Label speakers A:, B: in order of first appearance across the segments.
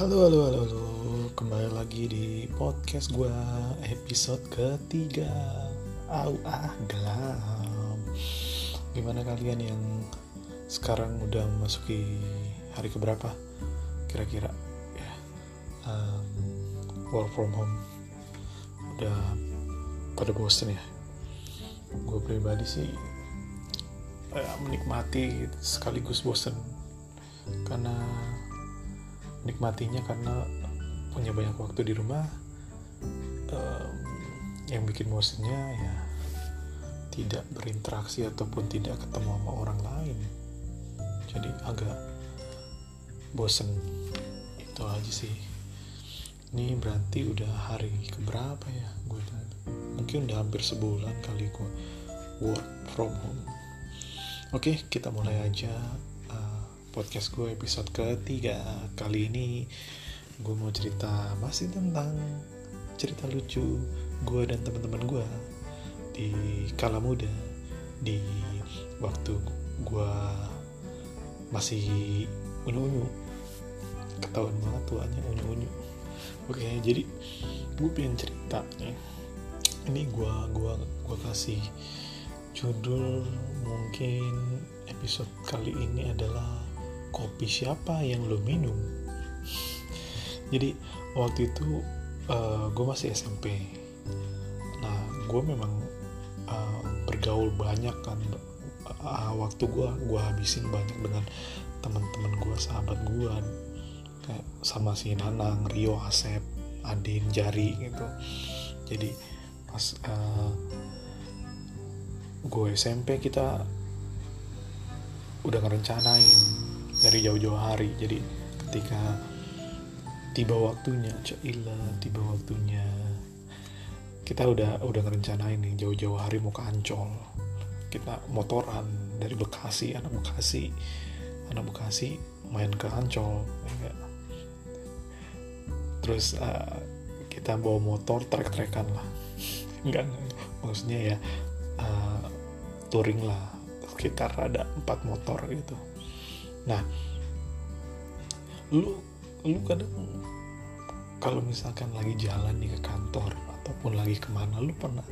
A: Halo, halo, halo, halo. Kembali lagi di podcast gue episode ketiga. Au, ah, gelap. Gimana kalian yang sekarang udah memasuki hari keberapa? Kira-kira ya. Um, work from home. Udah pada bosen ya. Gue pribadi sih eh, menikmati sekaligus bosen karena nikmatinya karena punya banyak waktu di rumah um, yang bikin bosennya ya tidak berinteraksi ataupun tidak ketemu sama orang lain. Jadi agak bosen. Itu aja sih. Ini berarti udah hari keberapa ya gue mungkin udah hampir sebulan kali gue work from home. Oke kita mulai aja uh, podcast gue episode ketiga. Kali ini gue mau cerita masih tentang cerita lucu gue dan teman-teman gue di kala muda. Di waktu gue masih unyu-unyu. Ketahuan banget tuanya? Unyu-unyu. Oke jadi gue pengen cerita nih ini gue gua gua kasih judul mungkin episode kali ini adalah kopi siapa yang lo minum? Jadi waktu itu uh, gue masih SMP nah gue memang uh, bergaul banyak kan uh, waktu gue gue habisin banyak dengan teman-teman gue sahabat gue kayak sama si Nanang Rio Asep Adin Jari gitu. Jadi pas uh, gue SMP kita udah ngerencanain dari jauh-jauh hari. Jadi ketika tiba waktunya Cila tiba waktunya kita udah udah ngerencanain nih jauh-jauh hari mau ke Ancol. Kita motoran dari Bekasi anak Bekasi. Anak Bekasi main ke Ancol ya. terus uh, kita bawa motor trek-trekan lah. Enggak, maksudnya ya uh, touring lah. Sekitar ada empat motor gitu nah lu lu kadang kalau misalkan lagi jalan nih ke kantor ataupun lagi ke mana lu pernah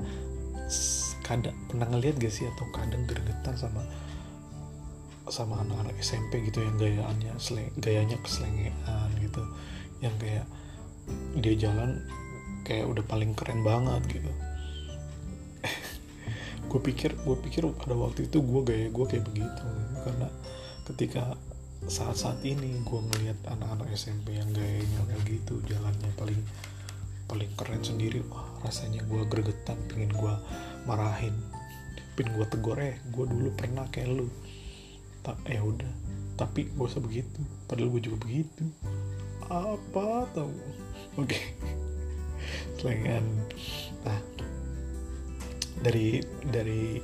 A: kadang pernah ngeliat gak sih atau kadang gergetan sama sama anak-anak SMP gitu yang gayaannya seleng, gayanya keselengean gitu yang kayak dia jalan kayak udah paling keren banget gitu. Gue pikir gue pikir pada waktu itu gue gaya gue kayak begitu karena ketika saat-saat ini gue ngeliat anak-anak SMP yang gayanya kayak gitu jalannya paling paling keren sendiri wah rasanya gue gregetan pengen gue marahin. Pengen gue tegur eh gue dulu pernah kayak lu. Tak eh udah tapi gue usah begitu padahal gue juga begitu. Apa tau? Oke. Okay. selengan nah dari dari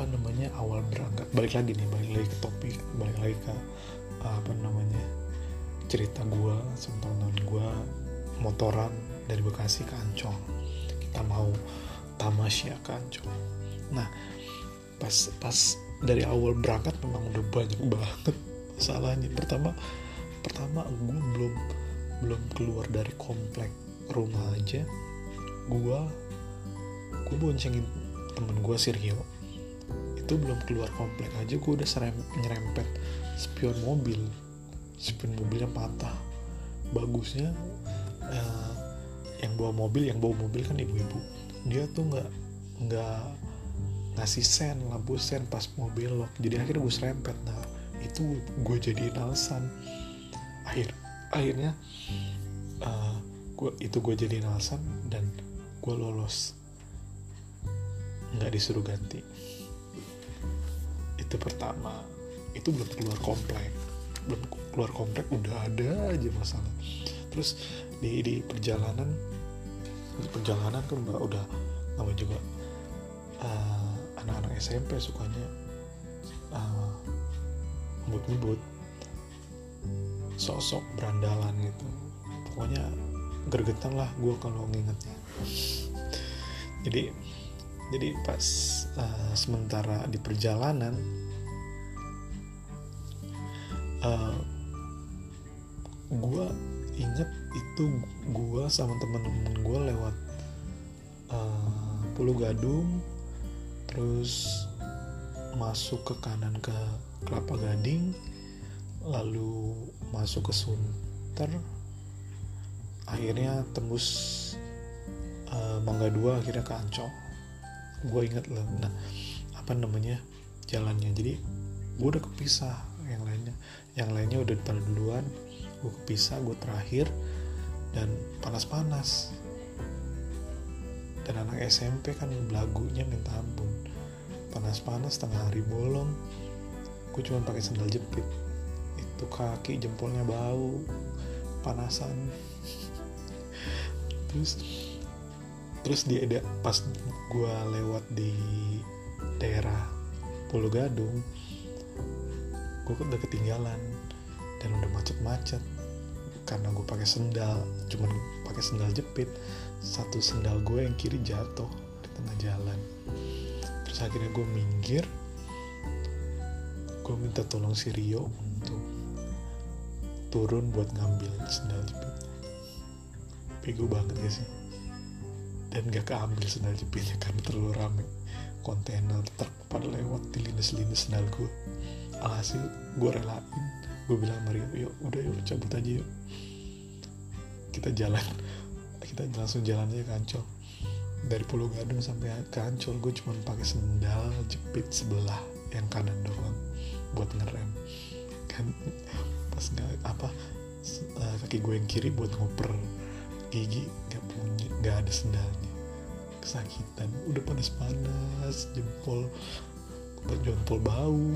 A: apa namanya awal berangkat. Balik lagi nih balik lagi ke topik balik lagi ke apa namanya cerita gue sama teman-teman gue motoran dari Bekasi ke Ancol. Kita mau tamasya ke Ancol. Nah pas pas dari awal berangkat memang udah banyak banget masalahnya. Pertama pertama gue belum belum keluar dari komplek rumah aja. Gue gue boncengin temen gue si Rio itu belum keluar komplek aja gue udah serem, nyerempet spion mobil. Spion mobilnya patah. Bagusnya uh, yang bawa mobil yang bawa mobil kan ibu-ibu. Dia tuh nggak nggak ngasih sen lampu sen pas mobil lock jadi akhirnya gue serempet. Nah itu gue jadi alasan. Akhir akhirnya uh, gue itu gue jadi alasan dan gue lolos. Nggak disuruh ganti itu pertama itu belum keluar komplek. Belum keluar komplek udah ada aja masalah. Terus di di perjalanan di perjalanan kan udah udah namanya juga uh, anak-anak SMP sukanya uh, ngebut-ngebut sosok berandalan gitu. Pokoknya gergetan lah gue kalau ngingetnya. Jadi jadi pas uh, sementara di perjalanan uh, gue inget itu gue sama temen-temen gue lewat uh, Pulau Gadung terus masuk ke kanan ke Kelapa Gading lalu masuk ke Sunter akhirnya tembus uh, Mangga Dua akhirnya ke Ancol gue inget lah nah apa namanya jalannya. Jadi gue udah kepisah yang lainnya. Yang lainnya udah pada duluan gue kepisah gue terakhir dan panas-panas. Dan anak SMP kan belagunya minta ampun. Panas-panas tengah hari bolong. Gue cuma pakai sandal jepit. Itu kaki jempolnya bau panasan. Terus terus dia pas gue lewat di daerah Pulau Gadung gue udah ketinggalan dan udah macet-macet. Karena gue pakai sendal cuman pakai sendal jepit. Satu sendal gue yang kiri jatuh di tengah jalan. Terus akhirnya gue minggir. Gue minta tolong si Rio untuk turun buat ngambil sendal jepitnya bego banget ya sih dan gak keambil sendal jepitnya karena terlalu rame. Kontainer truk pada lewat di lindes-lindes sendal gue alhasil gue relain. Gue bilang Mario yuk udah yuk cabut aja yuk. Kita jalan. Kita langsung jalannya ke Ancol. Dari Pulau Gadung sampai ke Ancol gue cuma pakai sendal jepit sebelah yang kanan doang buat ngerem. Kan pas nggak apa eh, kaki gue yang kiri buat ngoper gigi nggak ada sendalnya. Kesakitan. Udah panas-panas jempol jempol bau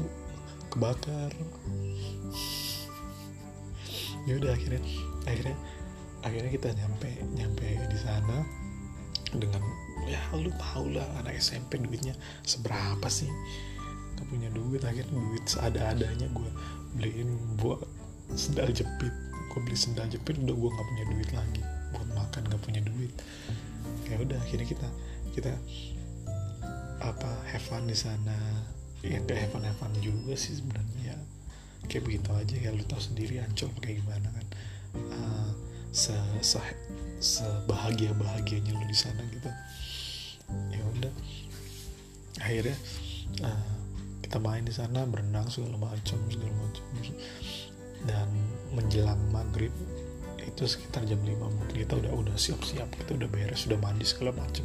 A: kebakar. Ya udah akhirnya akhirnya akhirnya kita nyampe nyampe di sana dengan ya lu tau lah anak SMP duitnya seberapa sih? Gak punya duit akhirnya duit seada-adanya gue beliin buat sendal jepit. Gue beli sendal jepit udah gue nggak punya duit lagi buat makan gak punya duit. Ya udah akhirnya kita kita apa have fun di sana. Ya gak have fun have fun juga sih sebenarnya ya. Kayak begitu aja ya. Lu tau sendiri ancol kayak gimana kan. Uh, se, se sebahagia bahagianya lu di sana gitu. Ya udah. Akhirnya uh, kita main di sana berenang segala macam segala macam. Dan menjelang maghrib itu sekitar jam 5 mungkin kita udah udah siap-siap kita udah beres sudah mandi segala macam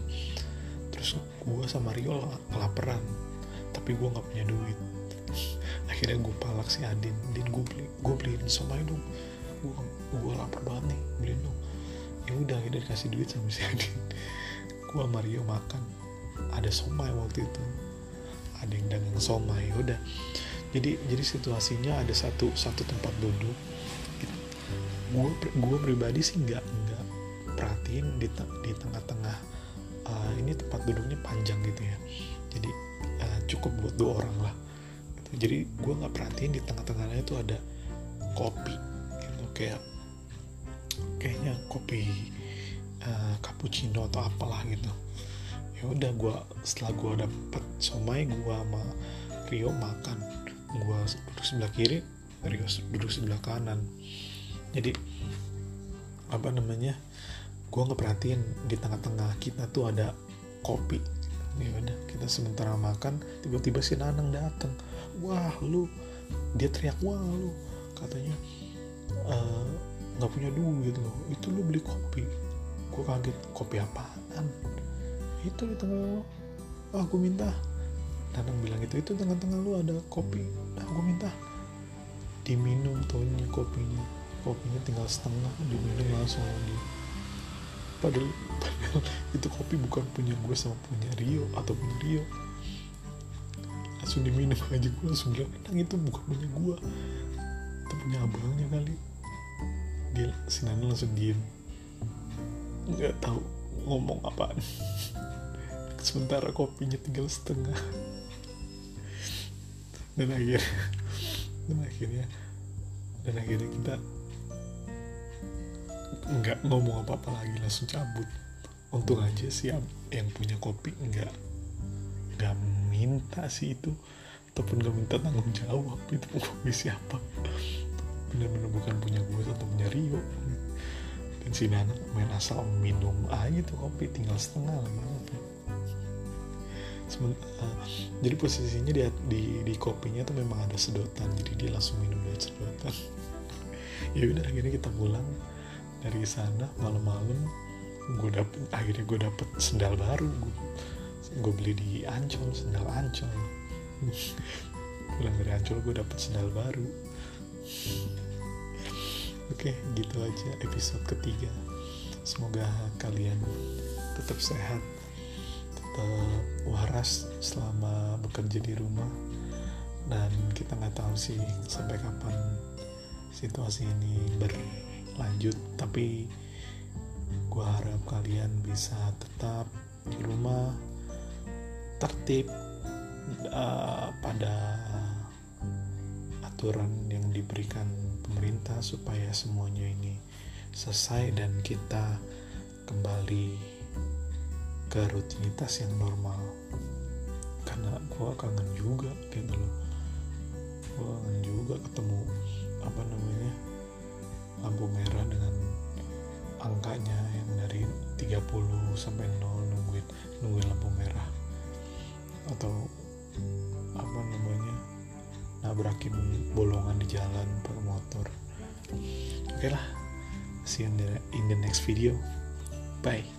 A: terus gue sama Rio kelaparan tapi gue nggak punya duit. Akhirnya gue palak si Adin. Adin gue beli gue beliin somai dong. Gue gue lapar banget nih beliin dong. Ya udah akhirnya dikasih duit sama si Adin. Gue sama Rio makan. Ada somai waktu itu. Ada yang dagang somai ya udah. Jadi jadi situasinya ada satu satu tempat duduk gue gue pribadi sih nggak nggak perhatiin di di tengah-tengah uh, ini tempat duduknya panjang gitu ya. Jadi uh, cukup buat dua orang lah. Gitu. jadi gue nggak perhatiin di tengah-tengahnya itu ada kopi gitu. Kayak kayaknya kopi uh, cappuccino atau apalah gitu. Ya udah gue setelah gue dapet somai gue sama Rio makan. Gue duduk sebelah kiri Rio duduk sebelah kanan jadi apa namanya gue nggak perhatiin di tengah-tengah kita tuh ada kopi. Ya kita sementara makan tiba-tiba si Nanang datang wah lu dia teriak wah lu katanya nggak uh, punya duit loh. Itu lu beli kopi. Gue kaget kopi apaan? Itu di tengah ah gue minta. Nanang bilang itu itu tengah-tengah lu ada kopi. Nah gue minta. Diminum tonya kopinya kopinya tinggal setengah diminum langsung lagi. Padahal, padahal itu kopi bukan punya gue sama punya Rio atau punya Rio. Langsung diminum aja gue langsung bilang nang itu bukan punya gue. Itu punya abangnya kali. Dia si Nana langsung diem. Nggak tahu ngomong apaan. Sementara kopinya tinggal setengah. Dan akhirnya dan akhirnya dan akhirnya kita nggak ngomong apa-apa lagi langsung cabut. Untung aja sih yang punya kopi nggak nggak minta sih itu. Ataupun nggak minta tanggung jawab itu kopi siapa. Bener-bener bukan punya gue atau punya Rio. Dan sini anak main asal minum aja tuh kopi tinggal setengah lagi uh, jadi posisinya di, di di kopinya tuh memang ada sedotan jadi dia langsung minum dari sedotan. Ya udah akhirnya kita pulang dari sana malam-malam gue dapet akhirnya gue dapet sendal baru. Gue beli di Ancol sendal Ancol. Pulang dari Ancol gue dapet sendal baru. Oke gitu aja episode ketiga. Semoga kalian tetap sehat tetap waras selama bekerja di rumah. Dan kita nggak tahu sih sampai kapan situasi ini berlanjut tapi gue harap kalian bisa tetap di rumah tertib uh, pada aturan yang diberikan pemerintah supaya semuanya ini selesai dan kita kembali ke rutinitas yang normal. Karena gue kangen juga gitu loh. Gue kangen juga ketemu apa namanya lampu merah dengan angkanya yang dari 30 sampai 0 nungguin nungguin lampu merah. Atau apa namanya nabrakin bolongan di jalan pakai motor. Oke okay lah see you in the, in the next video. Bye